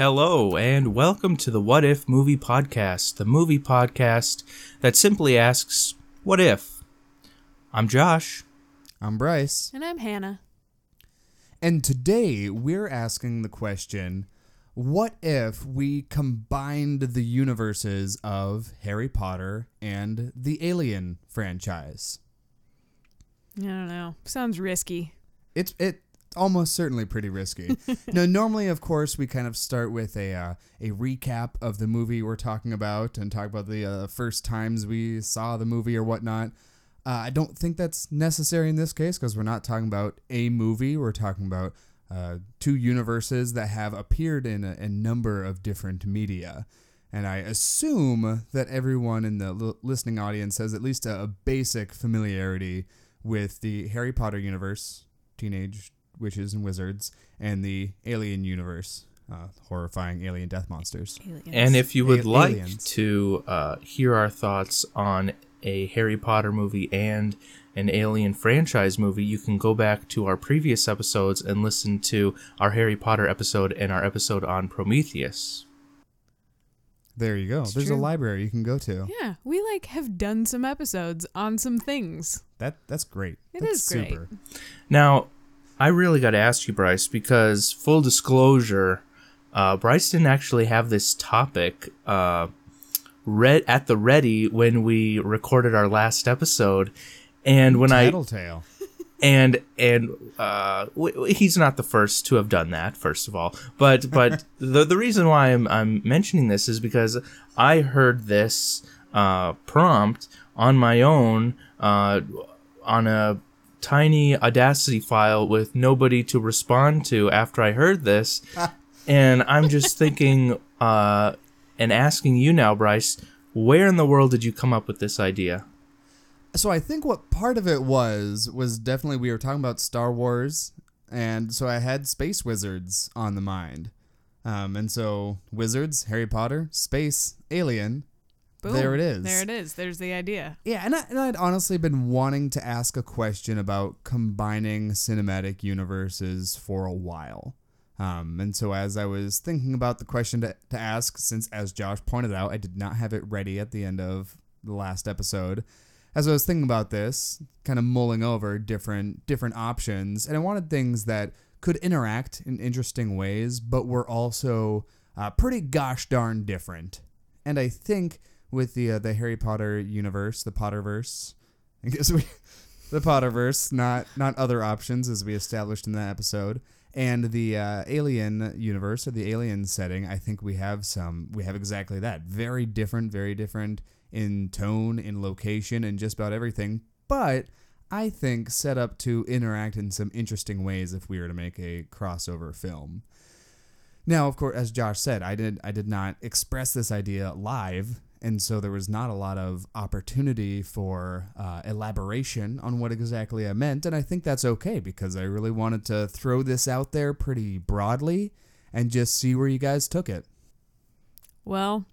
Hello, and welcome to the What If Movie Podcast, the movie podcast that simply asks, What if? I'm Josh. I'm Bryce. And I'm Hannah. And today we're asking the question what if we combined the universes of Harry Potter and the Alien franchise? I don't know. Sounds risky. It's it almost certainly pretty risky. now, normally, of course, we kind of start with a uh, a recap of the movie we're talking about and talk about the uh, first times we saw the movie or whatnot. Uh, I don't think that's necessary in this case because we're not talking about a movie. We're talking about uh, two universes that have appeared in a, a, number of different media. And I assume that everyone in the l- listening audience has at least a, a, basic familiarity with the Harry Potter universe, teenage witches and wizards, and the Alien universe, uh, horrifying alien death monsters. Aliens. And if you would a- like aliens. to uh, hear our thoughts on a Harry Potter movie and an Alien franchise movie, you can go back to our previous episodes and listen to our Harry Potter episode and our episode on Prometheus. There you go. It's There's true. a library you can go to. Yeah, we like have done some episodes on some things. That that's great. It that's is super. great. Now, I really got to ask you, Bryce, because full disclosure, uh, Bryce didn't actually have this topic uh, read at the ready when we recorded our last episode, and when Tattletale. I and and uh, w- he's not the first to have done that. First of all, but but the the reason why I'm I'm mentioning this is because I heard this uh, prompt on my own uh, on a tiny Audacity file with nobody to respond to after I heard this, and I'm just thinking uh, and asking you now, Bryce, where in the world did you come up with this idea? so I think what part of it was was definitely we were talking about Star Wars, and so I had space wizards on the mind, um, and so wizards, Harry Potter, space, alien. Boom. There it is. There it is. There's the idea. Yeah, and, I, and I'd honestly been wanting to ask a question about combining cinematic universes for a while. Um, and so as I was thinking about the question to, to ask, since as Josh pointed out, I did not have it ready at the end of the last episode, as I was thinking about this, kind of mulling over different different options, and I wanted things that could interact in interesting ways, but were also uh, pretty gosh darn different. And I think with the uh, the Harry Potter universe, the Potterverse, I guess we the Potterverse, not not other options as we established in that episode, and the uh, Alien universe or the Alien setting, I think we have some we have exactly that. Very different, very different in tone, in location, and just about everything. But I think set up to interact in some interesting ways if we were to make a crossover film. Now, of course, as Josh said, I did I did not express this idea live, and so there was not a lot of opportunity for uh, elaboration on what exactly I meant, and I think that's okay because I really wanted to throw this out there pretty broadly and just see where you guys took it. Well,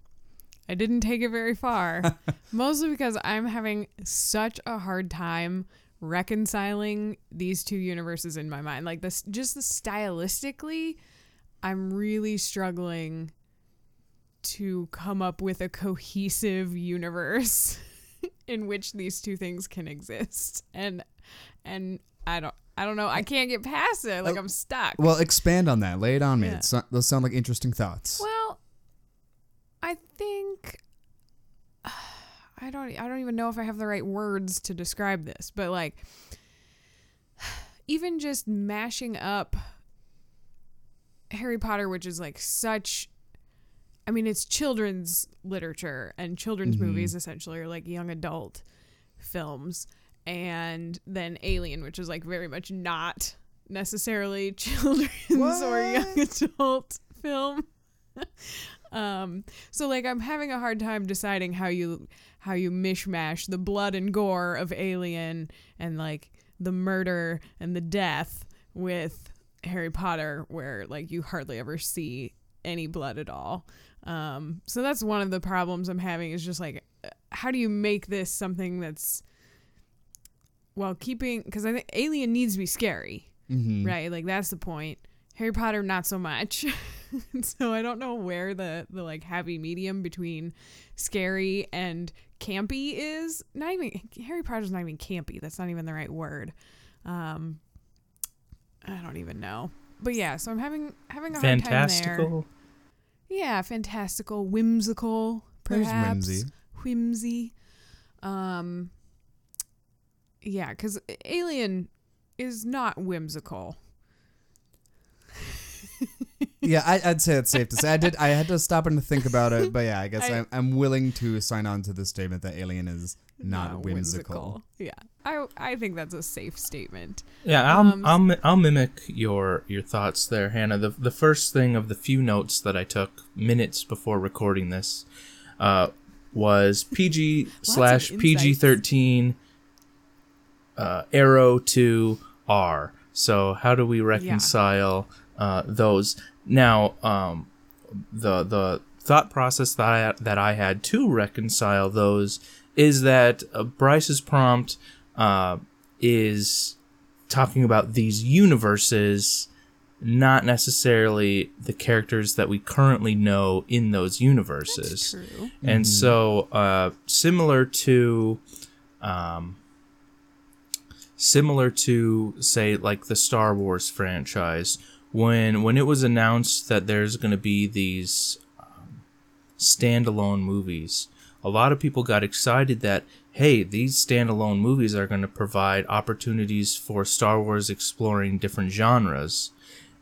I didn't take it very far, mostly because I'm having such a hard time reconciling these two universes in my mind. Like this, just the stylistically, I'm really struggling to come up with a cohesive universe in which these two things can exist. And and I don't I don't know. I can't get past it. Like oh, I'm stuck. Well, expand on that. Lay it on me. Yeah. Those sound like interesting thoughts. Well, I think I don't I don't even know if I have the right words to describe this, but like even just mashing up Harry Potter, which is like such I mean, it's children's literature and children's mm-hmm. movies essentially or like young adult films. And then Alien, which is like very much not necessarily children's what? or young adult film. um so like I'm having a hard time deciding how you how you mishmash the blood and gore of Alien and like the murder and the death with Harry Potter where like you hardly ever see any blood at all. Um, so that's one of the problems I'm having is just like, how do you make this something that's well keeping because I think Alien needs to be scary, mm-hmm. right? Like that's the point. Harry Potter, not so much. so I don't know where the the like happy medium between scary and campy is. Not even Harry Potter's not even campy. That's not even the right word. Um, I don't even know. But yeah, so I'm having having a hard time there. Yeah, fantastical, whimsical, There's perhaps. whimsy. Whimsy. Um Yeah, cuz Alien is not whimsical. yeah, I, I'd say it's safe to say. I did. I had to stop and think about it, but yeah, I guess I, am I'm willing to sign on to the statement that Alien is not, whimsical. Yeah. I I think that's a safe statement. Yeah, I'll, Um, I'll I'll mimic your your thoughts there, Hannah. The the first thing of the few notes that I took minutes before recording this uh, was PG slash. PG thirteen uh, arrow to R. So how do we reconcile uh, those? Now, um, the the thought process that I, that I had to reconcile those is that uh, Bryce's prompt uh, is talking about these universes, not necessarily the characters that we currently know in those universes. True. And so, uh, similar to, um, similar to say like the Star Wars franchise, when when it was announced that there's going to be these um, standalone movies, a lot of people got excited that hey, these standalone movies are going to provide opportunities for Star Wars exploring different genres.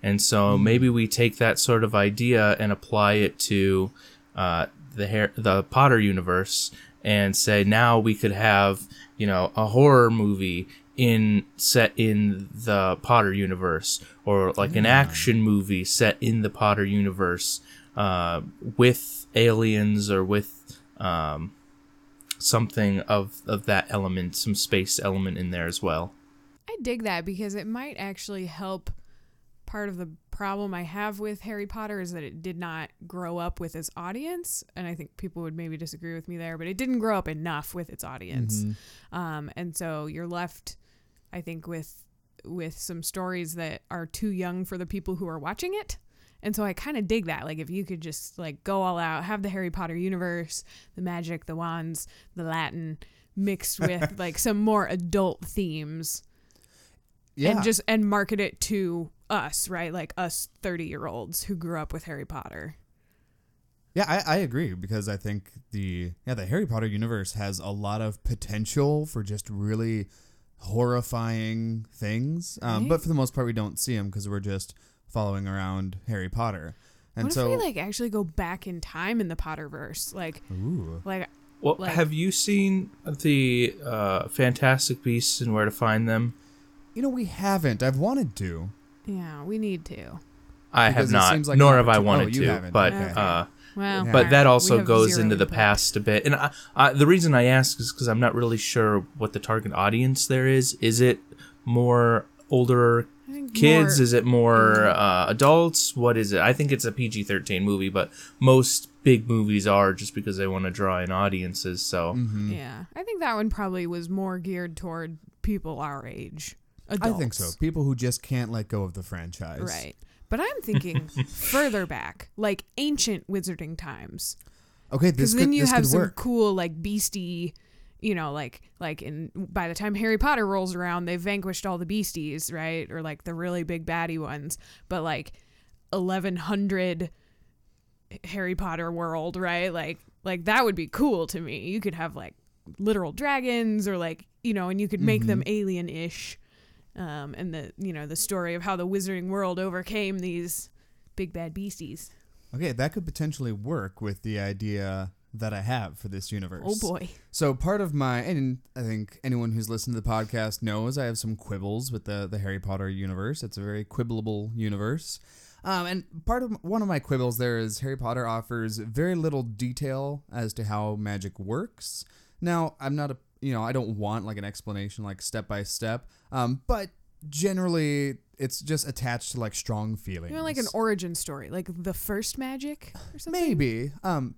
And so maybe we take that sort of idea and apply it to uh, the Har- the Potter universe and say now we could have you know a horror movie in set in the Potter universe or like an action movie set in the Potter universe uh, with aliens or with um, something of of that element, some space element in there as well. I dig that because it might actually help part of the problem I have with Harry Potter is that it did not grow up with its audience, and I think people would maybe disagree with me there, but it didn't grow up enough with its audience, um, and so you're left, I think, with with some stories that are too young for the people who are watching it. And so I kind of dig that. Like if you could just like go all out, have the Harry Potter universe, the magic, the wands, the Latin mixed with like some more adult themes Yeah, and just and market it to us, right? Like us 30-year-olds who grew up with Harry Potter. Yeah, I, I agree because I think the yeah the Harry Potter universe has a lot of potential for just really horrifying things. Um, Right? but for the most part, we don't see them because we're just following around Harry Potter. And what so, if we like actually go back in time in the Potterverse? Like ooh, like Well, Like- have you seen the uh, Fantastic Beasts and Where to Find Them? you know, we haven't. I've wanted to. yeah, we need to. I Because have not, seems like nor have I wanted oh, you to. But Okay. uh, Well, Yeah. but that also goes zero into the past a bit. And I, I, the reason I ask is because I'm not really sure what the target audience there is. Is it more older I think kids? more- is it more uh, adults? What is it? I think it's a PG-13 movie, but most big movies are just because they want to draw in audiences. So Mm-hmm. Yeah, I think that one probably was more geared toward people our age. Adults. I think so. People who just can't let go of the franchise. Right. But I'm thinking further back, like ancient wizarding times. Okay, this because could, then you this have could some work. cool like beastie you know like like in by the time harry potter rolls around they've vanquished all the beasties right? Or like the really big baddie ones. But like 1100 harry potter world right? Like like that would be cool to me. You could have like literal dragons or like you know and you could make them alien-ish. Um and the you know the story of how the wizarding world overcame these big bad beasties. Okay, that could potentially work with the idea that I have for this universe. oh boy So part of my and I think anyone who's listened to the podcast knows I have some quibbles with the the Harry Potter universe. It's a very quibblable universe. Um, and part of one of my quibbles there is Harry Potter offers very little detail as to how magic works. Now, I'm not a you know I don't want like an explanation like step by step. Um, but generally it's just attached to like strong feelings. You know, like an origin story, like the first magic or something. maybe. Um,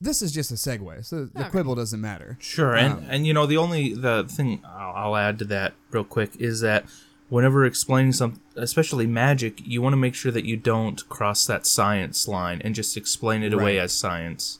this is just a segue, so the Okay. quibble doesn't matter. Sure, and Um, and you know the only the thing I'll, I'll add to that real quick is that whenever explaining some, especially magic, you want to make sure that you don't cross that science line and just explain it away as science.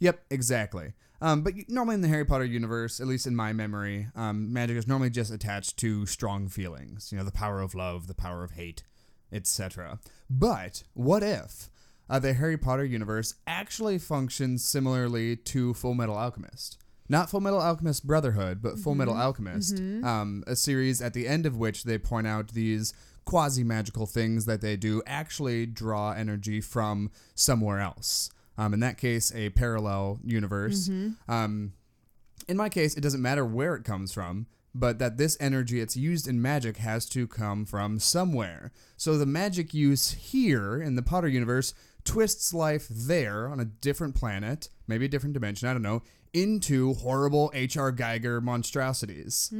Yep, exactly. Um, but normally in the Harry Potter universe, at least in my memory, um, magic is normally just attached to strong feelings. You know, the power of love, the power of hate, etc. But what if uh, the Harry Potter universe actually functions similarly to Fullmetal Alchemist? Not Fullmetal Alchemist Brotherhood, but Fullmetal Alchemist, um, a series at the end of which they point out these quasi magical things that they do actually draw energy from somewhere else. Um, in that case, a parallel universe. Um, in my case, it doesn't matter where it comes from, but that this energy it's used in magic has to come from somewhere. So the magic use here in the Potter universe twists life there on a different planet, maybe a different dimension, I don't know, into horrible H.R. Giger monstrosities.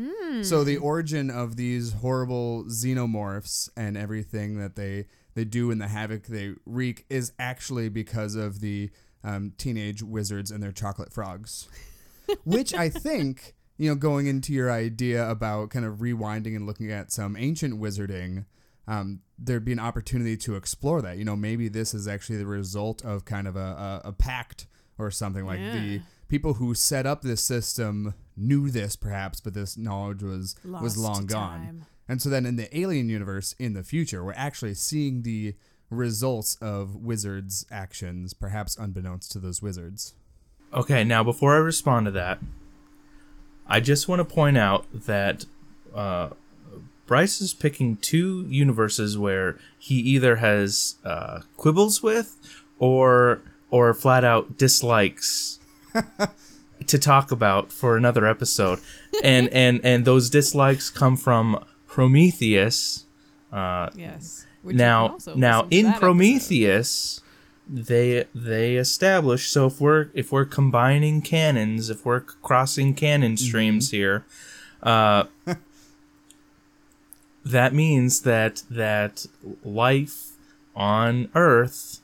So the origin of these horrible xenomorphs and everything that they they do and the havoc they wreak is actually because of the um, teenage wizards and their chocolate frogs which I think, you know, going into your idea about kind of rewinding and looking at some ancient wizarding, um, there'd be an opportunity to explore that. You know, maybe this is actually the result of kind of a, a, a pact or something like Yeah. the people who set up this system knew this perhaps, but this knowledge was was long gone. time. And so then in the alien universe in the future, we're actually seeing the results of wizards' actions, perhaps unbeknownst to those wizards. Okay, now before I respond to that, I just want to point out that uh, Bryce is picking two universes where he either has uh, quibbles with or or flat out dislikes to talk about for another episode, and and and those dislikes come from Prometheus. Uh, Yes. Which now now in that episode. prometheus they they establish so if we're if we're combining canons if we're crossing canon Mm-hmm. streams here uh that means that that life on earth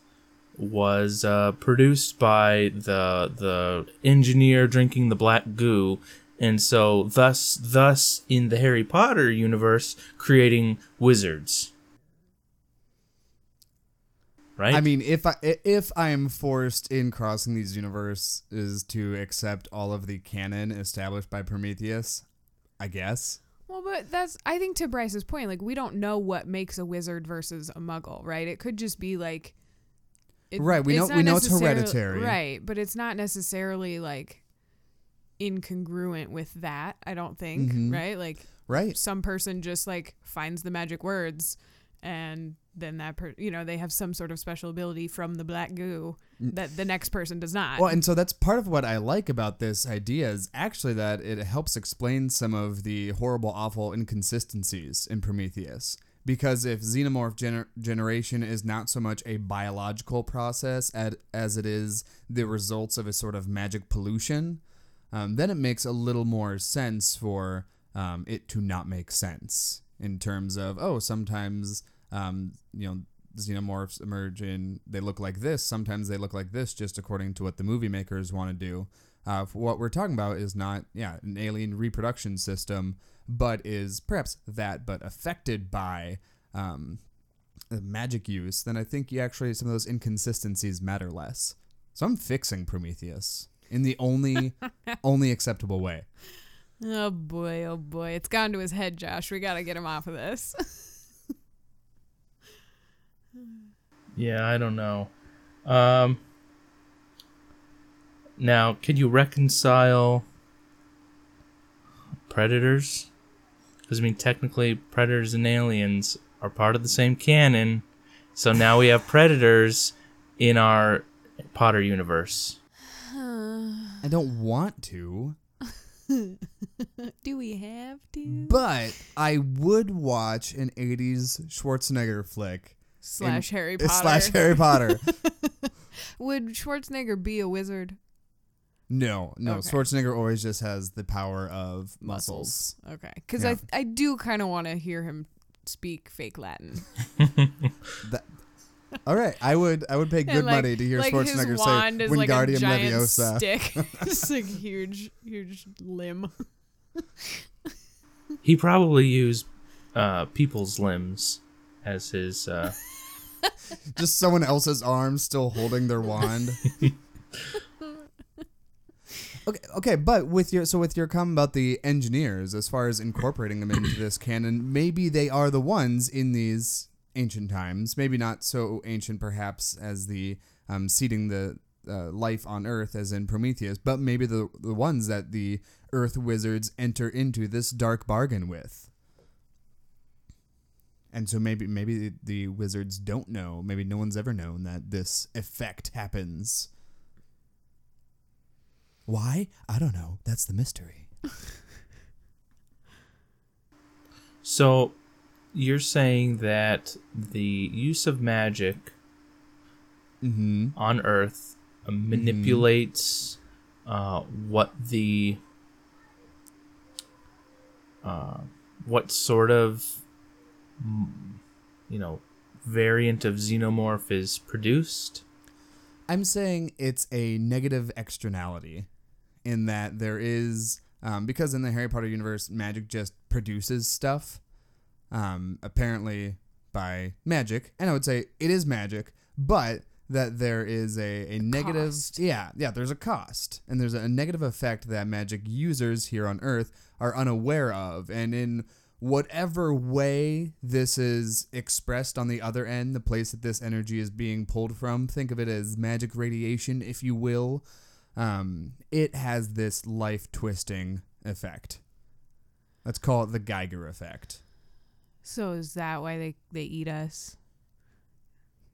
was uh, produced by the the engineer drinking the black goo and so thus thus in the harry potter universe creating wizards right I mean, if I if I am forced in crossing these universes to accept all of the canon established by Prometheus, I guess. Well, but that's I think to Bryce's point, like we don't know what makes a wizard versus a muggle, right? It could just be like it- Right, we know- we know it's hereditary. Right, but it's not necessarily like incongruent with that, I don't think, Mhm. right? Like Right. some person just like finds the magic words and then that per- you know, they have some sort of special ability from the black goo that the next person does not. Mm. Well, and so that's part of what I like about this idea is actually that it helps explain some of the horrible, awful inconsistencies in Prometheus. Because if xenomorph gener- generation is not so much a biological process ad- as it is the results of a sort of magic pollution, um, then it makes a little more sense for um, it to not make sense in terms of oh sometimes um, you know xenomorphs emerge and they look like this sometimes they look like this just according to what the movie makers want to do. Uh, what we're talking about is not yeah an alien reproduction system but is perhaps that but affected by um, magic use then i think you actually some of those inconsistencies matter less. So i'm fixing prometheus in the only only acceptable way oh boy, oh boy. It's gone to his head, Josh. We got to get him off of this. Yeah, I don't know. Um Now, can you reconcile predators? Because I mean, technically, predators and aliens are part of the same canon. So now we have predators in our Potter universe. i don't want to Do we have to? but i would watch an 80s schwarzenegger flick slash in- Harry Potter. slash harry potter Would Schwarzenegger be a wizard? No, no. Okay. Schwarzenegger always just has the power of muscles. Okay, because Yeah. I I do kind of want to hear him speak fake Latin. That, all right, I would I would pay good like- money to hear like Schwarzenegger his wand say is like a giant Leviosa. stick, just like huge, huge limb. He probably used uh, people's limbs as his. Uh, Just someone else's arm still holding their wand. okay, okay, but with your so with your comment about the engineers, as far as incorporating them into this canon, maybe they are the ones in these ancient times. Maybe not so ancient, perhaps, as the um, seeding the uh, life on Earth, as in Prometheus, but maybe the the ones that the Earth wizards enter into this dark bargain with. And so maybe maybe the wizards don't know. Maybe no one's ever known that this effect happens. Why? I don't know. That's the mystery. so, you're saying that the use of magic Mm-hmm. on Earth uh, manipulates uh, what the uh, what sort of mm, you know variant of xenomorph is produced. I'm saying it's a negative externality in that there is um, because in the Harry Potter universe, magic just produces stuff. Um, apparently by magic, and I would say it is magic, but that there is a, a negative cost. yeah yeah there's a cost and there's a negative effect that magic users here on earth are unaware of and in whatever way this is expressed on the other end the place that this energy is being pulled from think of it as magic radiation if you will um, it has this life twisting effect let's call it the giger effect So is that why they they eat us?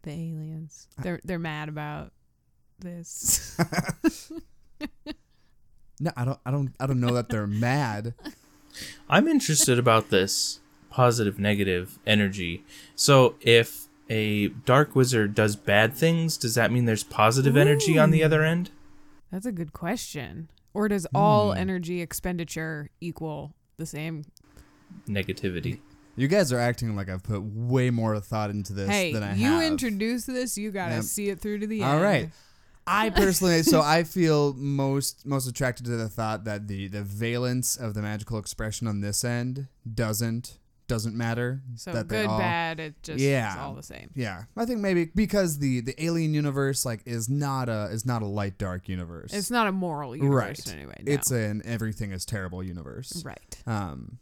The aliens. They're they're mad about this. no i don't i don't i don't know that they're mad I'm interested about this positive negative energy. So if a dark wizard does bad things, does that mean there's positive energy on the other end? That's a good question. Or does all Hmm. energy expenditure equal the same? Negativity. You guys are acting like I've put way more thought into this hey, than I have. you have. introduce this, you gotta Yep. see it through to the end. All right. I personally, so I feel most most attracted to the thought that the the valence of the magical expression on this end doesn't doesn't matter. So that good, all- bad, it just Yeah. all the same. Yeah, I think maybe because the the alien universe like is not a is not a light dark universe. It's not a moral universe right. anyway. No. It's an everything is terrible universe. right. Um,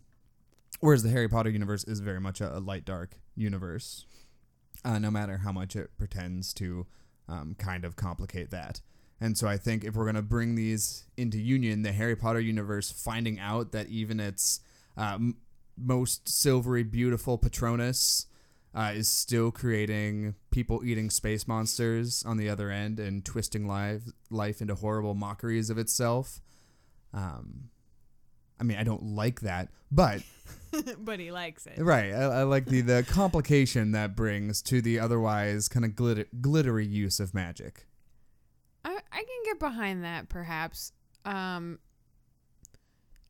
whereas the Harry Potter universe is very much a, a light dark universe, uh, no matter how much it pretends to um, kind of complicate that. And so I think if we're gonna bring these into union, the Harry Potter universe finding out that even its uh, m- most silvery, beautiful Patronus uh, is still creating people eating space monsters on the other end and twisting life life into horrible mockeries of itself. Um, I mean, I don't like that, but but he likes it. right, I, I like the the complication that brings to the otherwise kind of glitter, glittery use of magic. I, I can get behind that perhaps. Um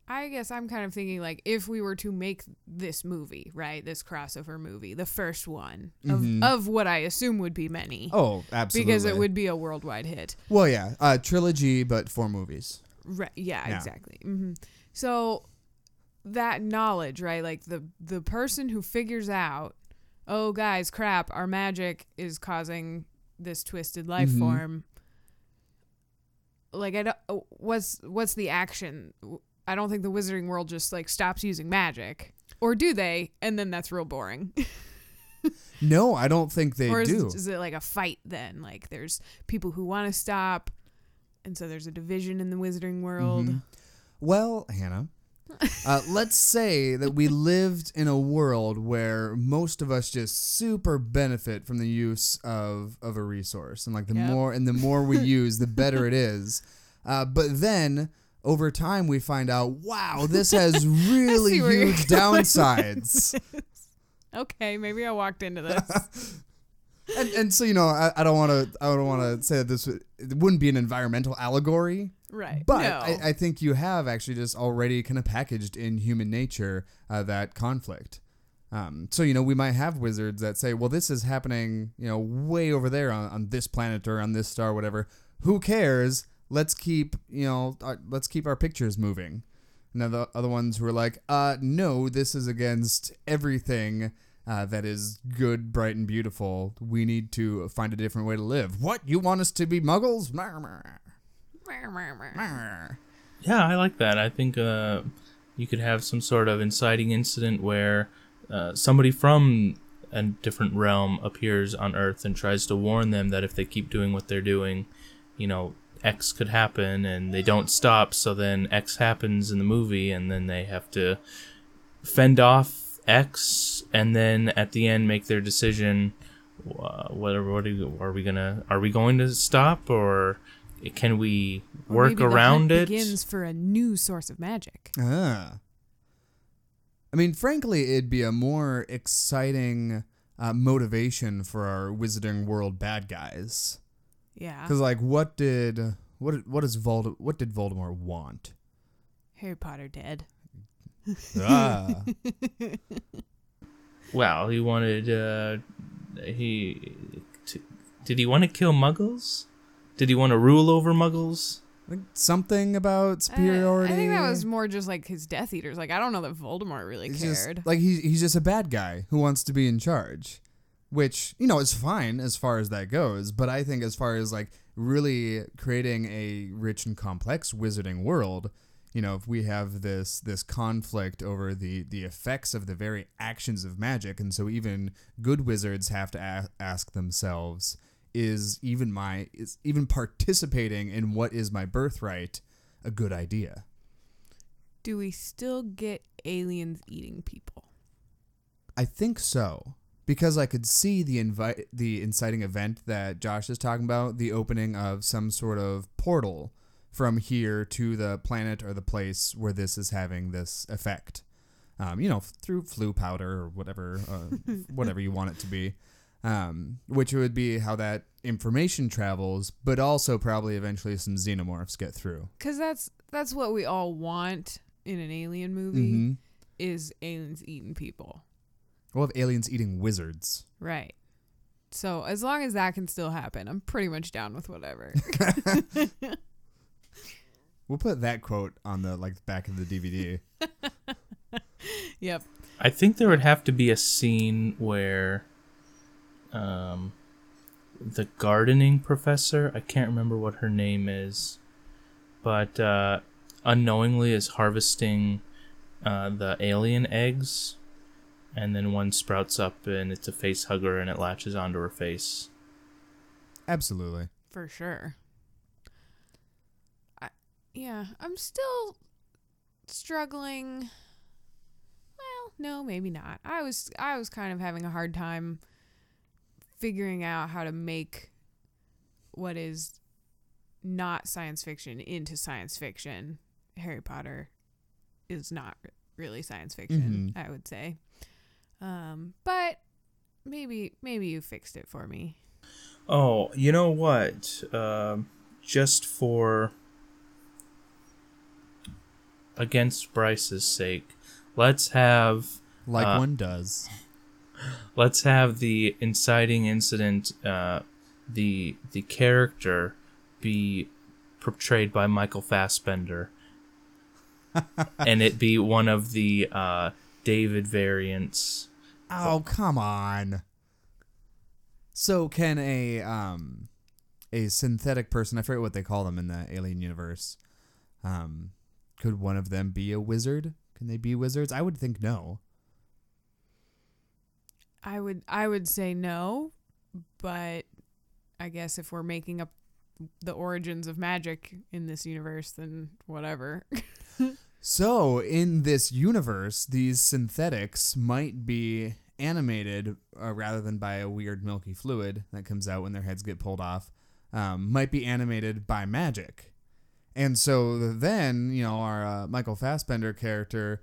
I guess I'm kind of thinking like if we were to make this movie, right? This crossover movie, the first one of, Mhm. of what I assume would be many. Oh, absolutely. because it would be a worldwide hit. Well, yeah, uh, trilogy, but four movies. Right. Yeah, Yeah. exactly. hmm So that knowledge, right? Like the the person who figures out, oh guys, crap, our magic is causing this twisted life Mhm. form. Like I don't, oh, what's what's the action? I don't think the wizarding world just like stops using magic, or do they? And then that's real boring. No, I don't think they or is, do. is it like a fight then? Like there's people who want to stop, and so there's a division in the wizarding world. Mhm. Well, Hannah, uh, let's say that we lived in a world where most of us just super benefit from the use of, of a resource, and like the Yep. more and the more we use, the better it is. Uh, but then over time, we find out, wow, this has really see where you're huge downsides. Okay, maybe I walked into this. and, and so you know, I, I don't want to I don't want to say that this would, it wouldn't be an environmental allegory. Right. But no. I, I think you have actually just already kind of packaged in human nature uh, that conflict. Um, so you know we might have wizards that say, "Well, this is happening, you know, way over there on, on this planet or on this star, whatever. Who cares? Let's keep, you know, our, let's keep our pictures moving." and the other ones who are like, uh, no, this is against everything. Uh, that is good, bright, and beautiful. We need to find a different way to live. What? You want us to be muggles? Yeah, I like that. I think uh, you could have some sort of inciting incident where uh, somebody from a different realm appears on Earth and tries to warn them that if they keep doing what they're doing, you know, X could happen, and they don't stop. So then X happens in the movie, and then they have to fend off X, and then at the end make their decision. Uh, whether what are, are we gonna are we going to stop or can we Or work maybe the around hunt it? Begins for a new source of magic. Ah. I mean, frankly, it'd be a more exciting uh, motivation for our Wizarding World bad guys. Yeah. Because, like, what did what what does Vold what did Voldemort want? Harry Potter dead. ah, Well, he wanted. Uh, he t- did he want to kill Muggles? Did he want to rule over Muggles? like something about Uh, superiority. I think that was more just like his Death Eaters. Like I don't know that Voldemort really He's cared. just like he's he's just a bad guy who wants to be in charge, which you know is fine as far as that goes. But I think as far as like really creating a rich and complex wizarding world, you know, if we have this this conflict over the the effects of the very actions of magic, and so even good wizards have to a- ask themselves. Is even my is even participating in what is my birthright a good idea? Do we still get aliens eating people? I think so because I could see the invite the inciting event that Josh is talking about, the opening of some sort of portal from here to the planet or the place where this is having this effect. Um, you know, through Floo powder or whatever, uh, whatever you want it to be. Um, which would be how that information travels, but also probably eventually some xenomorphs get through. Because that's that's what we all want in an alien movie Mm-hmm. is aliens eating people. We'll have aliens eating wizards. Right. So as long as that can still happen, I'm pretty much down with whatever. We'll put that quote on the like back of the DVD. yep. I think there would have to be a scene where, um, the gardening professor. I can't remember what her name is, but uh, unknowingly is harvesting uh, the alien eggs, and then one sprouts up and it's a face hugger and it latches onto her face. Absolutely. For sure. I, yeah, I'm still struggling. Well, no, maybe not. I was I was kind of having a hard time figuring out how to make what is not science fiction into science fiction. Harry Potter is not really science fiction, I would say. Um, but maybe maybe you fixed it for me. Oh, you know what? Um, just for against Bryce's sake, let's have Like Uh, one does. Let's have the inciting incident, uh, the the character be portrayed by Michael Fassbender, and it be one of the uh, David variants. Oh, come on. So can a um a synthetic person, I forget what they call them in the alien universe. Um could one of them be a wizard? Can they be wizards? I would think no. I would I would say no, but I guess if we're making up the origins of magic in this universe, then whatever. So, in this universe, these synthetics might be animated uh, rather than by a weird milky fluid that comes out when their heads get pulled off, um, might be animated by magic. And so then, you know, our uh, Michael Fassbender character,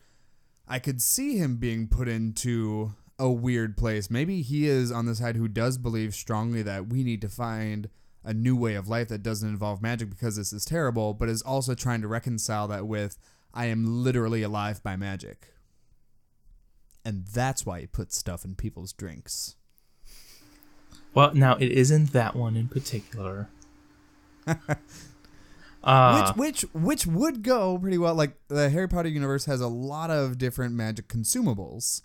I could see him being put into a weird place. Maybe he is on the side who does believe strongly that we need to find a new way of life that doesn't involve magic because this is terrible, but is also trying to reconcile that with I am literally alive by magic. And that's why he puts stuff in people's drinks. Well, now it isn't that one in particular. Uh, which which which would go pretty well. Like the Harry Potter universe has a lot of different magic consumables,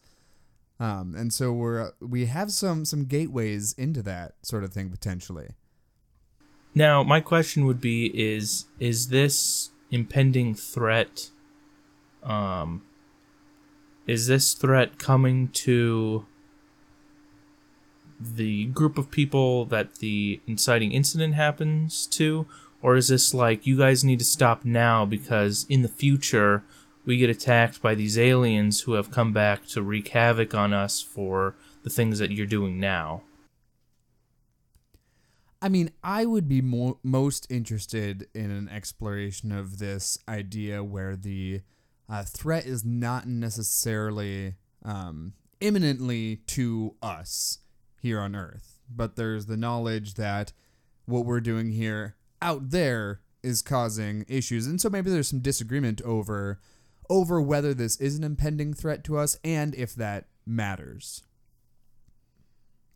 um, and so we're we have some some gateways into that sort of thing potentially. Now, my question would be: Is is this impending threat? Um, is this threat coming to the group of people that the inciting incident happens to, or is this like you guys need to stop now because in the future we get attacked by these aliens who have come back to wreak havoc on us for the things that you're doing now? I mean, I would be mo- most interested in an exploration of this idea where the uh, threat is not necessarily um, imminently to us here on Earth, but there's the knowledge that what we're doing here out there is causing issues, and so maybe there's some disagreement over over whether this is an impending threat to us and if that matters.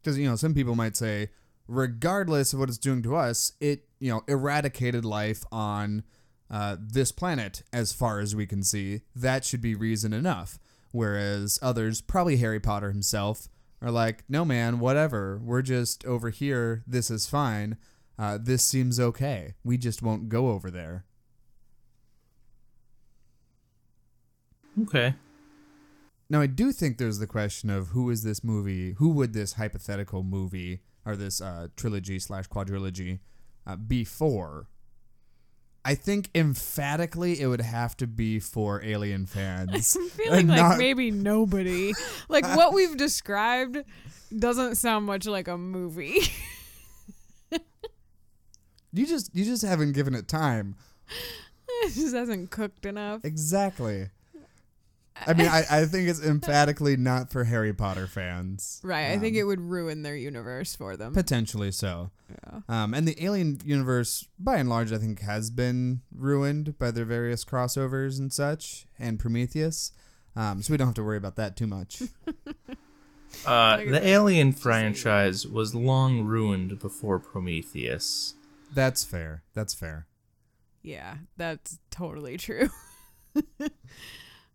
Because you know, some people might say, regardless of what it's doing to us, it you know eradicated life on uh, this planet as far as we can see. That should be reason enough. Whereas others, probably Harry Potter himself, are like, no man, whatever. We're just over here. This is fine. Uh, this seems okay. We just won't go over there. Okay. Now, I do think there's the question of who is this movie? Who would this hypothetical movie or this uh, trilogy slash quadrilogy uh, be for? I think emphatically it would have to be for Alien fans. I'm feeling like not- maybe nobody. Like what we've described doesn't sound much like a movie. You just you just haven't given it time. it just hasn't cooked enough. Exactly. I mean, I, I think it's emphatically not for Harry Potter fans. Right. I think Um, it would ruin their universe for them. Potentially so. Yeah. Um, and the Alien universe, by and large, I think has been ruined by their various crossovers and such, and Prometheus. Um, so we don't have to worry about that too much. Uh, the. Alien franchise was long ruined before Prometheus. That's fair. That's fair. Yeah, that's totally true.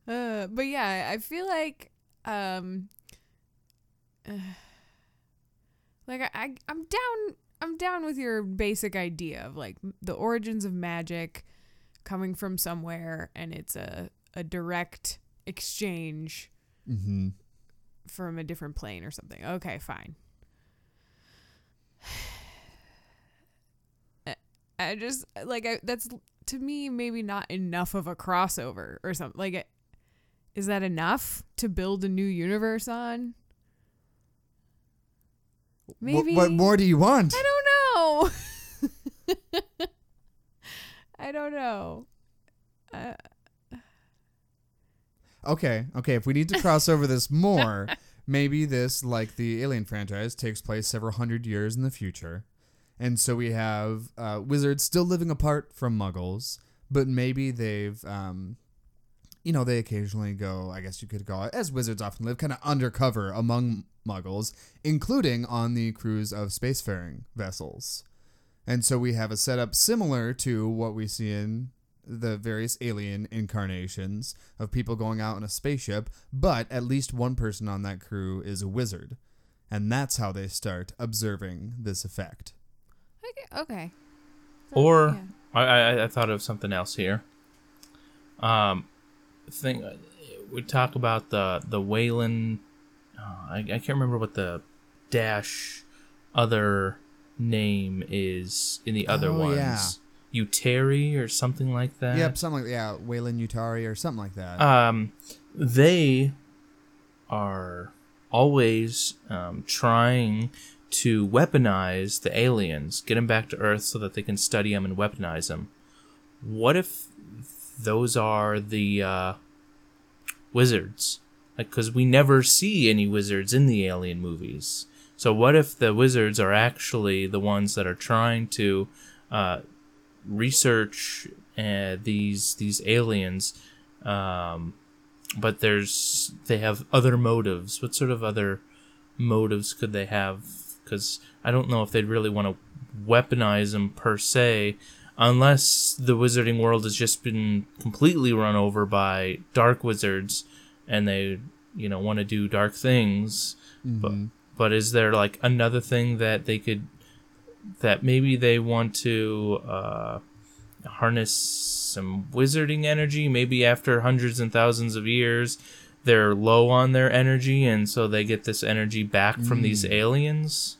uh, but yeah, I feel like um uh, like I, I I'm down I'm down with your basic idea of like the origins of magic coming from somewhere and it's a a direct exchange Mm-hmm. from a different plane or something. Okay, fine. I- just like I, that's to me maybe not enough of a crossover or something. Like, is that enough to build a new universe on? Maybe. What, what more do you want? I don't know. I don't know. Uh, Okay, okay. If we need to cross over this more, maybe this, like the Alien franchise, takes place several hundred years in the future. And so we have uh, wizards still living apart from muggles, but maybe they've, um, you know, they occasionally go, I guess you could call it, as wizards often live, kind of undercover among muggles, including on the crews of spacefaring vessels. And so we have a setup similar to what we see in the various alien incarnations of people going out in a spaceship, but at least one person on that crew is a wizard. And that's how they start observing this effect. okay. okay. Or yeah. I, I I thought of something else here. Um, thing we talk about the the Weyland. Oh, I I can't remember what the dash other name is in the other Oh, ones. yeah. Uteri or something like that. yep, something like yeah, Weyland Utari or something like that. um, they are always um, trying to weaponize the aliens, get them back to Earth so that they can study them and weaponize them. What if those are the uh, wizards? Like, because we never see any wizards in the alien movies. So what if the wizards are actually the ones that are trying to uh, research uh, these these aliens? Um, but there's they have other motives. What sort of other motives could they have? Because I don't know if they'd really want to weaponize them per se. Unless the wizarding world has just been completely run over by dark wizards and they you know want to do dark things. But but is there like another thing that they could that maybe they want to uh harness some wizarding energy? Maybe after hundreds and thousands of years they're low on their energy and so they get this energy back from these aliens?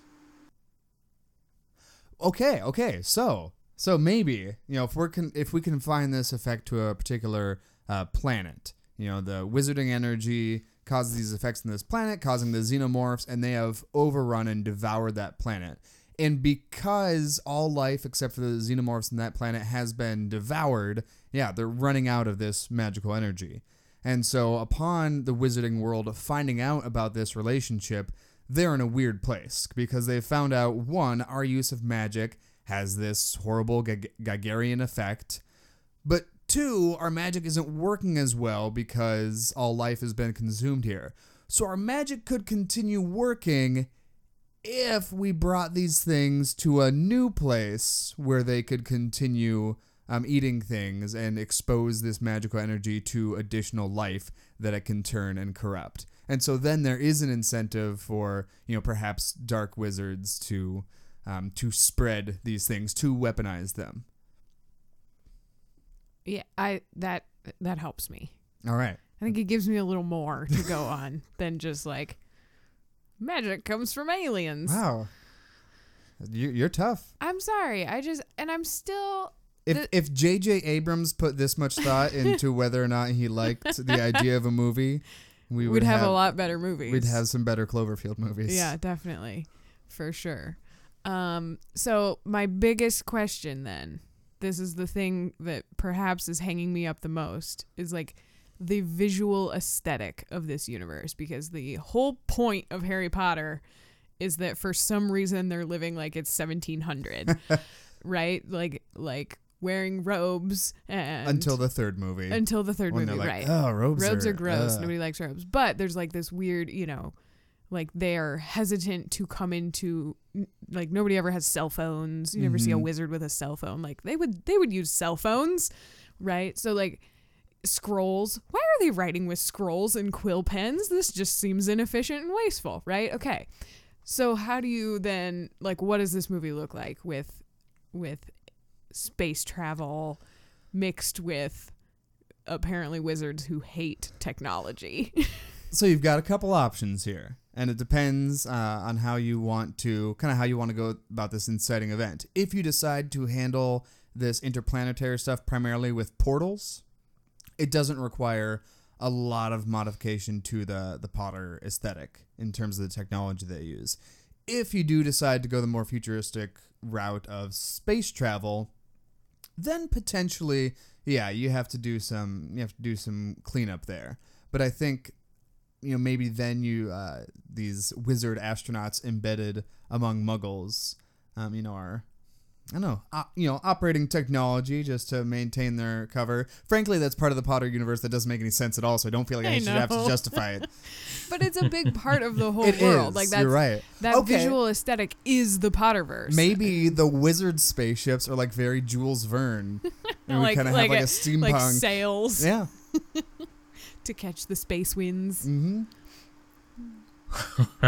Okay, okay. So, so maybe you know if we're can if we can find this effect to a particular uh, planet, you know, the wizarding energy causes these effects on this planet, causing the xenomorphs, and they have overrun and devoured that planet. And because all life except for the xenomorphs on that planet has been devoured, yeah, they're running out of this magical energy. And so, upon the wizarding world finding out about this relationship, they're in a weird place because they found out one, our use of magic has this horrible Gag- effect, but two, our magic isn't working as well because all life has been consumed here. So, our magic could continue working if we brought these things to a new place where they could continue um, eating things and expose this magical energy to additional life that it can turn and corrupt. And so then there is an incentive for you know perhaps dark wizards to um, to spread these things to weaponize them. Yeah, I that that helps me. All right. I think it gives me a little more to go on than just like magic comes from aliens. Wow. You, you're tough. I'm sorry. I just and I'm still If The- if J.J. Abrams put this much thought into whether or not he liked the idea of a movie, we we'd would have, a lot better movies. We'd have some better Cloverfield movies. Yeah, definitely. For sure. Um so my biggest question then, this is the thing that perhaps is hanging me up the most is like the visual aesthetic of this universe because the whole point of Harry Potter is that for some reason they're living like it's 1700, right? Like like wearing robes and Until the third movie. until the third when movie, like, right? oh, robes, robes are, are gross. uh." Nobody likes robes. But there's like this weird, you know, like they're hesitant to come into like nobody ever has cell phones. You never see a Mhm. wizard with a cell phone. Like they would they would use cell phones, right? So like scrolls. Why are they writing with scrolls and quill pens? This just seems inefficient and wasteful, right? Okay. So how do you then like what does this movie look like with with space travel mixed with apparently wizards who hate technology. So you've got a couple options here, and it depends uh, on how you want to, kind of how you want to go about this inciting event. If you decide to handle this interplanetary stuff primarily with portals, it doesn't require a lot of modification to the the Potter aesthetic in terms of the technology they use. If you do decide to go the more futuristic route of space travel, then potentially, yeah, you have to do some you have to do some cleanup there. But I think you know maybe then you uh, these wizard astronauts embedded among muggles um, you know are I don't know, uh, you know, operating technology just to maintain their cover. Frankly, that's part of the Potter universe that doesn't make any sense at all. So I don't feel like I, I should have to justify it. but it's a big part of the whole It world. is. Like that's You're right. that Okay. visual aesthetic is the Potterverse. Maybe the wizard spaceships are like very Jules Verne, and we Like- kind of like have like a, a- steampunk. like sails yeah. to catch the space winds. Mm-hmm.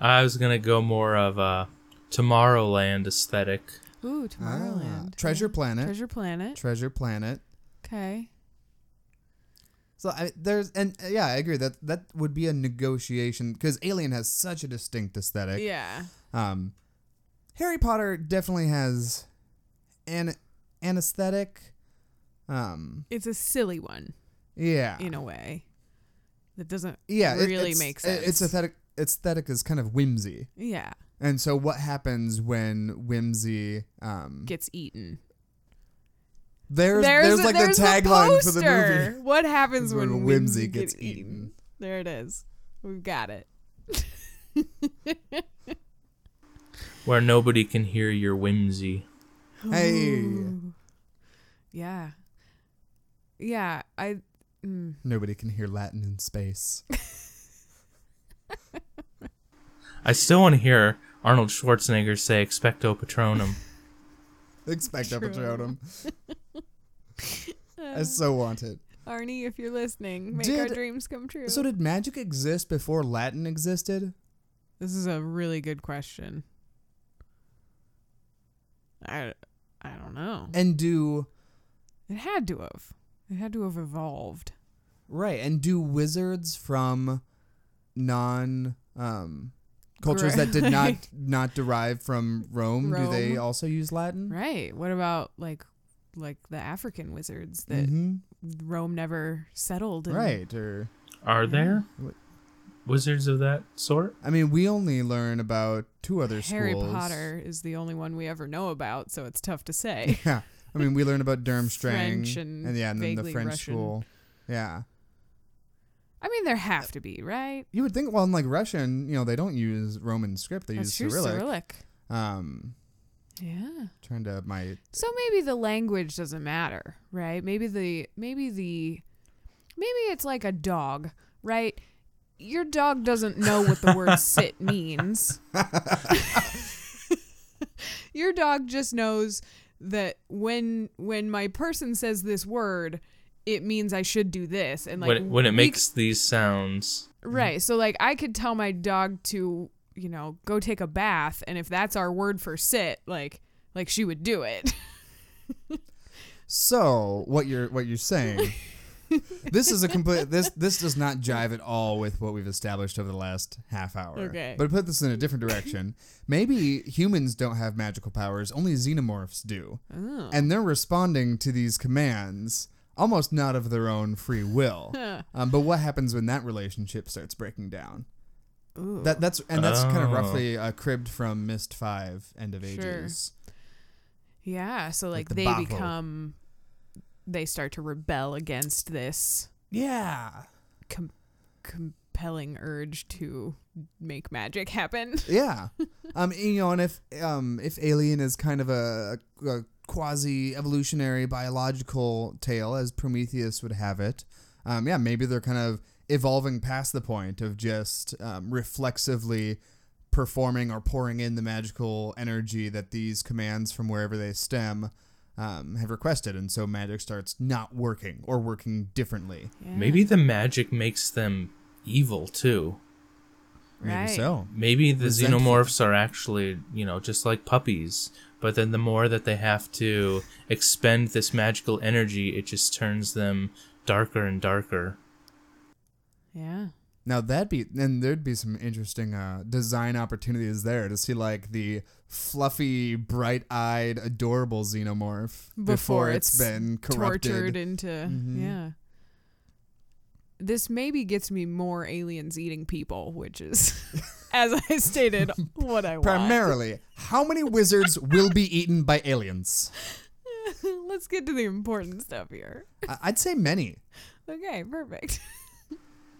I was gonna go more of a Tomorrowland aesthetic. Ooh, Tomorrowland. Ah, Treasure Yeah. Planet. Treasure Planet. Treasure Planet. Okay. So I, there's and uh, yeah, I agree that that would be a negotiation because Alien has such a distinct aesthetic. Yeah. Um, Harry Potter definitely has an an aesthetic. Um, It's a silly one yeah, in a way. That doesn't yeah, really it's, make it- It's aesthetic. Aesthetic is kind of whimsy, yeah. and so what happens when whimsy? Um, Gets eaten. there's there's, a- like there's the tagline for the movie. What happens when, When whimsy, whimsy gets, gets eaten? eaten. There it is. We've got it. Where nobody can hear your whimsy. Hey. Ooh. Yeah. Yeah, I mm, Nobody can hear Latin in space. I still want to hear Arnold Schwarzenegger say "Expecto Patronum." Expecto True. Patronum. I so want it. Arnie, if you're listening, make our dreams come true. So did magic exist before Latin existed? this is a really good question. I, I don't know. And do It had to have. It had to have evolved. right? And do wizards from non um, cultures that did not not derive from Rome, do they also use Latin? Right. What about like like the African wizards that Mhm. Rome never settled in? Right. Or Are there What- wizards of that sort? I mean, we only learn about two other Harry schools. Potter is the only one we ever know about, so it's tough to say. Yeah. I mean, we learn about Durmstrang French and yeah, and then the French Russian. school. Yeah. I mean, there have to be, right? You would think, well, in like Russian, you know, they don't use Roman script; they That's use true. Cyrillic. Cyrillic. Um, Yeah. trying to my So maybe the language doesn't matter, right? Maybe the maybe the maybe it's like a dog, right? Your dog doesn't know what the word sit means. Your dog just knows that when when my person says this word, it means I should do this and like when, when it we makes these sounds. Right. So like I could tell my dog to, you know, go take a bath and if that's our word for sit, like like she would do it. So what you're what you're saying? this is a complete this this does not jive at all with what we've established over the last half hour. Okay. But put this in a different direction. Maybe humans don't have magical powers, only xenomorphs do. Oh. And they're responding to these commands almost not of their own free will. um, but what happens when that relationship starts breaking down? Ooh. That that's and that's kind of Oh. roughly uh, cribbed from Myst Five End of Sure. Ages. yeah, so like, the they Bahro. become they start to rebel against this Yeah. com- compelling urge to make magic happen. Yeah. um, you know, and if um, if Alien is kind of a, a quasi evolutionary biological tale, as Prometheus would have it, um, yeah, maybe they're kind of evolving past the point of just um, reflexively performing or pouring in the magical energy that these commands from wherever they stem um, have requested, and so magic starts not working or working differently. Yeah. Maybe the magic makes them evil too. Maybe Right. so. Maybe the Resentful. xenomorphs are actually, you know, just like puppies. But then the more that they have to expend this magical energy, it just turns them darker and darker. Yeah. Now that'd be then there'd be some interesting uh, design opportunities there to see like the fluffy, bright-eyed, adorable xenomorph Before it's it's been corrupted. Tortured into Mhm. yeah. This maybe gets me more aliens eating people, which is, as I stated, what I want. Primarily, how many wizards will be eaten by aliens? Let's get to the important stuff here. I'd say many. Okay, perfect.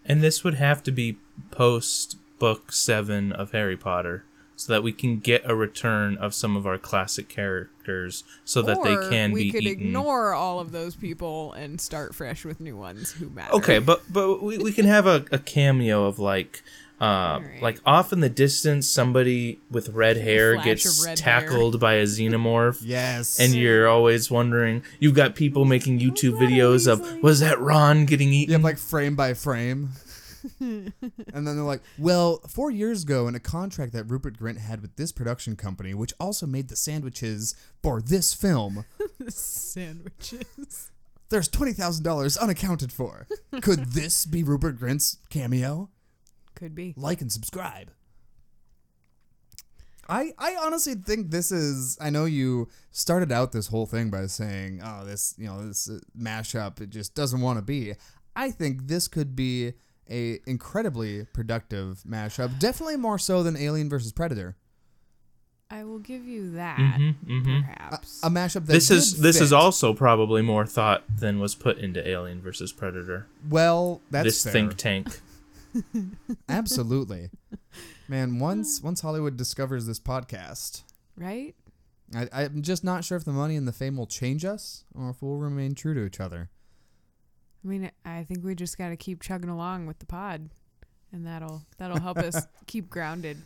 And this would have to be post book seven of Harry Potter, so that we can get a return of some of our classic characters, so that they can we be could eaten. ignore all of those people and start fresh with new ones who matter. Okay, but but we, we can have a, a cameo of like uh Alright. like off in the distance somebody with red hair gets of red hair. tackled by a xenomorph. Yes. And you're always wondering. You've got people making YouTube videos of was that Ron getting eaten? have like frame by frame. and then they're like, well, four years ago, in a contract that Rupert Grint had with this production company, which also made the sandwiches for this film, Sandwiches. there's $20,000 unaccounted for. Could this be Rupert Grint's cameo? Could be. Like and subscribe. I, I honestly think this is. I know you started out this whole thing by saying, "Oh, this you know this uh, mashup it just doesn't want to be." I think this could be a incredibly productive mashup. Definitely more so than Alien versus Predator. I will give you that. Mhm, mhm. A, Perhaps. a mashup that This is did this is also probably more thought than was put into Alien versus Predator. well. That's this fair. think tank. Absolutely, man. Once once Hollywood discovers this podcast, right? I, I'm just not sure if the money and the fame will change us or if we'll remain true to each other. I mean, I think we just got to keep chugging along with the pod, and that'll that'll help us keep grounded.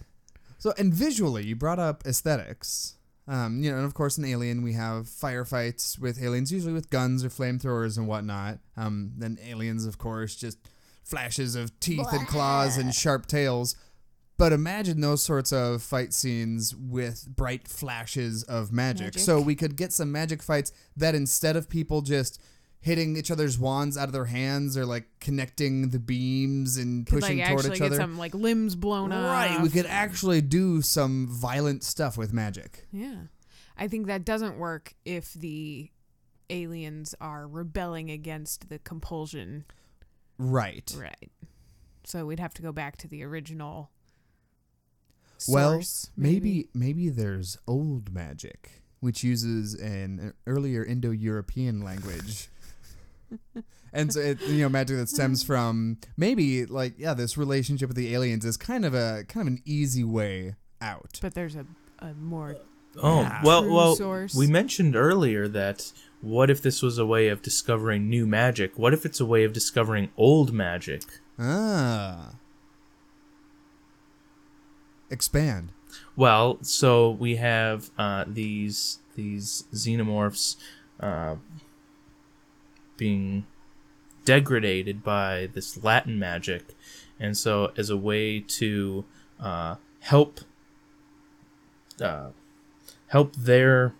So, and visually, you brought up aesthetics. Um, you know, and of course, in Alien, we have firefights with aliens, usually with guns or flamethrowers and whatnot. Um, then aliens, of course, just flashes of teeth and claws and sharp tails. But imagine those sorts of fight scenes with bright flashes of magic. Magic. So we could get some magic fights that instead of people just hitting each other's wands out of their hands or like connecting the beams and Could pushing like toward actually each get other. some like limbs blown off. Right, we could actually do some violent stuff with magic. Yeah. I think that doesn't work if the aliens are rebelling against the compulsion. Right. Right. So we'd have to go back to the original Source, Well, source. maybe maybe there's old magic, which uses an earlier Indo-European language. and so it, you know magic that stems from maybe like yeah this relationship with the aliens is kind of a kind of an easy way out But there's a, a more Oh Yeah. well, well. source. We mentioned earlier that what if this was a way of discovering new magic? What if it's a way of discovering old magic? ah expand Well, so we have uh, these these xenomorphs uh, being degraded by this Latin magic, and so as a way to uh, help uh, help their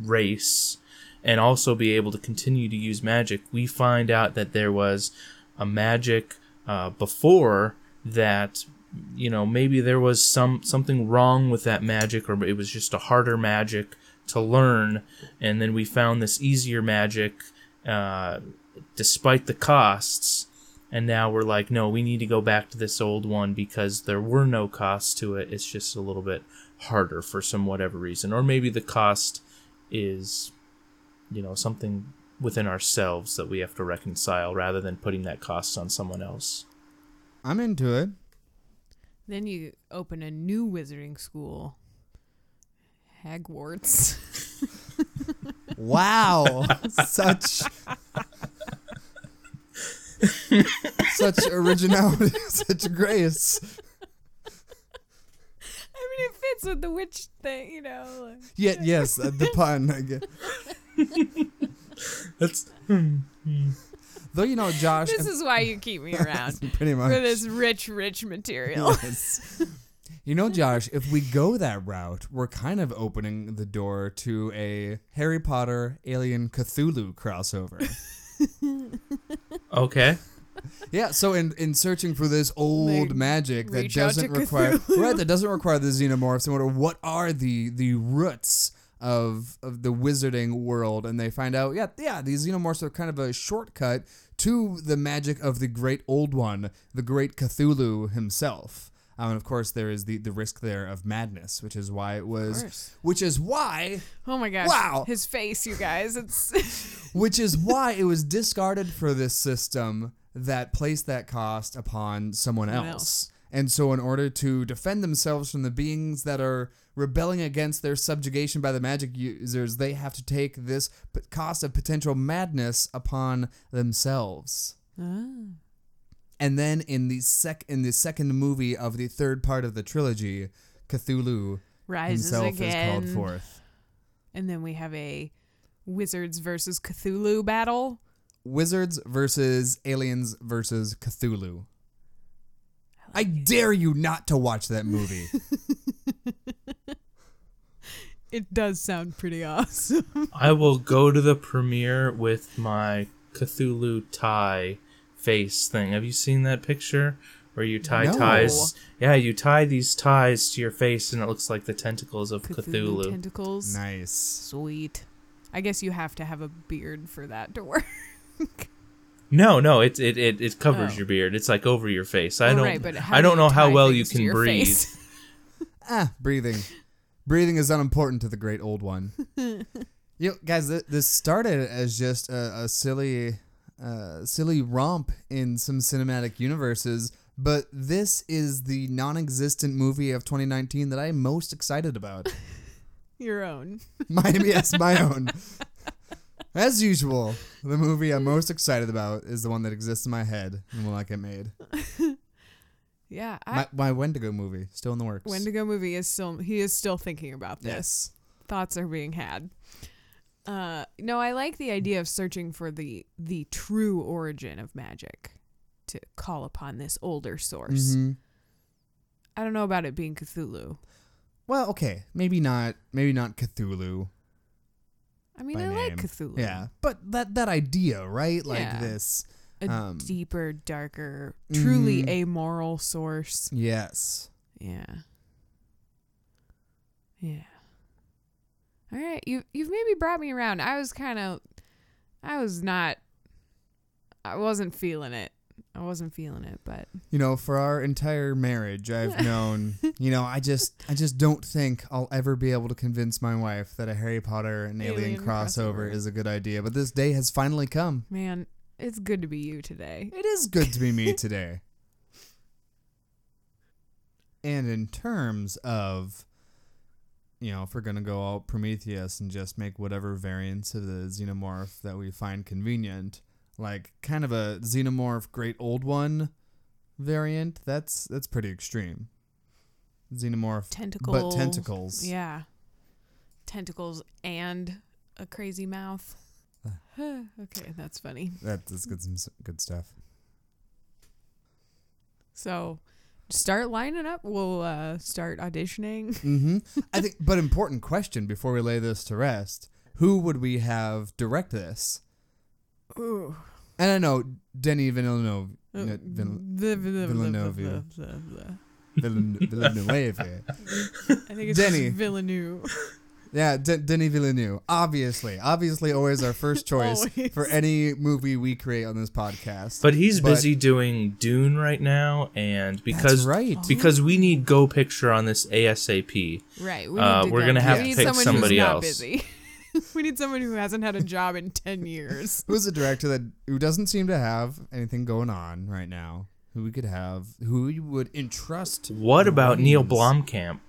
race and also be able to continue to use magic, we find out that there was a magic uh, before that you know maybe there was some something wrong with that magic or it was just a harder magic to learn. And then we found this easier magic uh, despite the costs. And now we're like no we need to go back to this old one because there were no costs to it. It's just a little bit harder for some whatever reason. Or maybe the cost is you know something within ourselves that we have to reconcile rather than putting that cost on someone else i'm into it Then you open a new wizarding school. Hagwarts. Wow, such such originality, such grace. I mean, it fits with the witch thing, you know. like- Yeah, yes, uh, the pun. I get. that's hmm, hmm. Though you know, Josh, This is why you keep me around pretty much. for this rich, rich material. Yes. You know, Josh, if we go that route, we're kind of opening the door to a Harry Potter Alien Cthulhu crossover. okay Yeah, so in, in searching for this old They magic that doesn't require Cthulhu. right that doesn't require the xenomorphs and wonder what are the the roots of of the wizarding world and they find out yeah yeah these xenomorphs are kind of a shortcut to the magic of the great old one the great Cthulhu himself. Um, and of course, there is the, the risk there of madness, which is why it was, which is why Oh my gosh. Wow. His face, you guys. It's which is why it was discarded for this system that placed that cost upon someone Someone else. else. And so, in order to defend themselves from the beings that are rebelling against their subjugation by the magic users, they have to take this p- cost of potential madness upon themselves. Ah. And then in the sec in the second movie of the third part of the trilogy, Cthulhu rises himself again. is called forth. And then we have a wizards versus Cthulhu battle. Wizards versus aliens versus Cthulhu. I dare you not to watch that movie. It does sound pretty awesome. I will go to the premiere with my Cthulhu tie face thing. Have you seen that picture where you tie No. ties? Yeah, you tie these ties to your face and it looks like the tentacles of Cthulhu, Cthulhu. tentacles. nice. Sweet. I guess you have to have a beard for that to work. No, no, it it it, it covers Oh. your beard. It's like over your face. I Oh, don't right, but I do don't you know how well you can breathe. Ah, breathing. breathing is unimportant to the great old one. you know, guys, th- this started as just a, a silly, uh, silly romp in some cinematic universes, but this is the non-existent movie of 2019 that I'm most excited about. Your own. My yes, my own. As usual, the movie I'm most excited about is the one that exists in my head and will not get made. Yeah. I, My, my Wendigo movie, still in the works. Wendigo movie is still he is still thinking about this. Yes. thoughts are being had. Uh, no, I like the idea of searching for the the true origin of magic to call upon this older source. Mhm. I don't know about it being Cthulhu. Well, okay, maybe not. Maybe not Cthulhu. I mean, I like. Cthulhu. Yeah, but that that idea, right? Like Yeah. this. a Um, deeper, darker, truly mhm. amoral source. Yes. Yeah. Yeah. All right, you you've maybe brought me around. I was kind of, I was not, I wasn't feeling it. I wasn't feeling it, but You know, for our entire marriage, I've known. You know, I just, I just don't think I'll ever be able to convince my wife that a Harry Potter and Alien, Alien crossover crossover. is a good idea. But this day has finally come. man, it's good to be you today. It is good to be me today. And in terms of, you know, if we're gonna go all Prometheus and just make whatever variants of the xenomorph that we find convenient, like kind of a xenomorph great old one variant, that's that's pretty extreme. Xenomorph, Tentacles. but tentacles. Yeah. Tentacles and a crazy mouth. okay, that's funny. That, that's good, some good stuff. So, start lining up. We'll uh, start auditioning. hmm I think, but important question before we lay this to rest: Who would we have direct this? Ooh. And I know Denny Villeneuve. Uh, Villeneuve. Villeneuve. I think it's Denny. Villeneuve. Yeah, D- Denny Villeneuve. Obviously, obviously, always our first choice for any movie we create on this podcast. But he's But- busy doing Dune right now, and because right. because we need Go Picture on this ASAP. Right. We Uh, need to we're gonna have we to pick somebody who's not else. Busy. we need someone who hasn't had a job in 10 years. Who's a director that who doesn't seem to have anything going on right now? Who we could have? Who you would entrust? What about Neill? Blomkamp,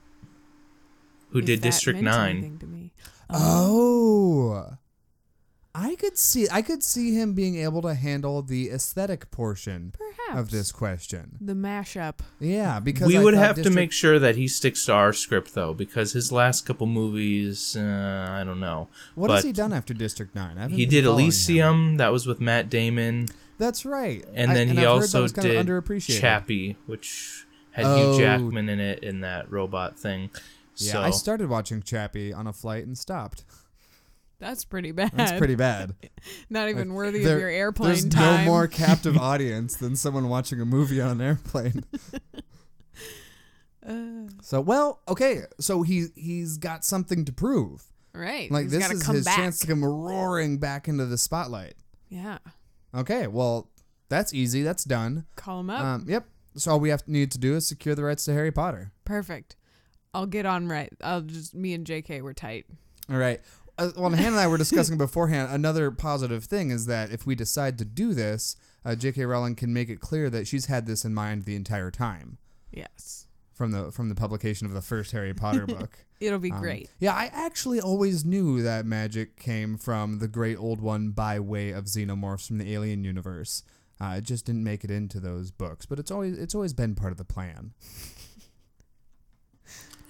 who If did that District meant Nine? anything To me. Oh. I could see I could see him being able to handle the aesthetic portion Perhaps. of this question. The mashup. Yeah, because We I would thought have to make sure that he sticks to our script though, because his last couple movies, uh, I don't know. What has he done after District Nine? He did following him. Elysium, that was with Matt Damon, That's right. and I- then he I've also was did. Chappie, which had Oh. Hugh Jackman in it in that robot thing. Yeah, so I started watching Chappie on a flight and stopped. That's pretty bad. That's pretty bad. Not even Like, worthy there- of your airplane There's time. no more captive audience than someone watching a movie on an airplane. Uh, So, well, okay. So he he's got something to prove. right. Like He's this is his back. chance to come roaring back into the spotlight. Yeah. Okay, well, that's easy. That's done. Call him up. Um, yep. So all we have to need to do is secure the rights to Harry Potter. Perfect. I'll get on right. I'll just me and JK were tight. All right. Uh, well, Hannah and I were discussing beforehand. Another positive thing is that if we decide to do this, uh, J.K. Rowling can make it clear that she's had this in mind the entire time Yes. from the from the publication of the first Harry Potter book. It'll be Um, great. Yeah, I actually always knew that magic came from the Great Old One by way of xenomorphs from the Alien universe. Uh, it just didn't make it into those books, but it's always it's always been part of the plan.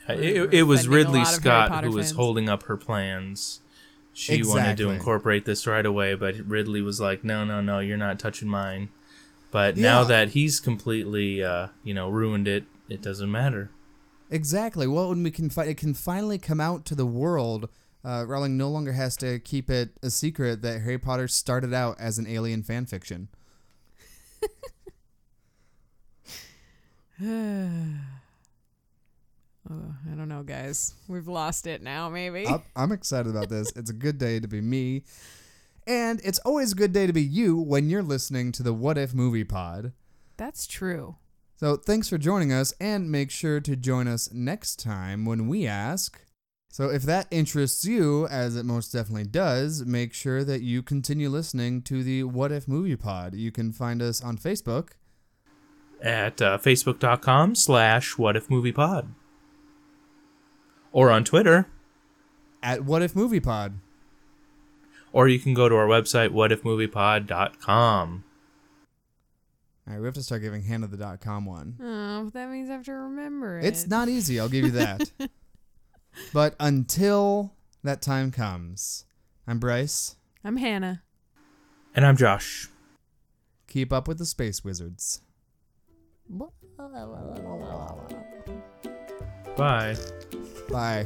Uh, We're- it, it was Ridley lot of Harry Scott who was fans. holding up her plans. She wanted to incorporate this right away, but Ridley was like, "No, no, no, you're not touching mine." But now that he's completely, uh, you know, ruined it, it doesn't matter. Exactly. Well, when we can fi- it can finally come out to the world, uh, Rowling no longer has to keep it a secret that Harry Potter started out as an alien fan fiction. Oh, I don't know, guys. We've lost it now, maybe. I'm- I'm excited about this. It's a good day to be me. And it's always a good day to be you when you're listening to the What If Movie Pod. That's true. So thanks for joining us, and make sure to join us next time when we ask. So if that interests you, as it most definitely does, make sure that you continue listening to the What If Movie Pod. You can find us on Facebook. At uh, facebook.com slash what if movie pod. Or on Twitter. at What If Movie Pod. Or you can go to our website, whatifmoviepod.com. All right, we have to start giving Hannah the dot com one. Oh, that means I have to remember it. It's not easy, I'll give you that. but until that time comes. I'm Bryce. I'm Hannah. And I'm Josh. Keep up with the space wizards. Bye. Bye.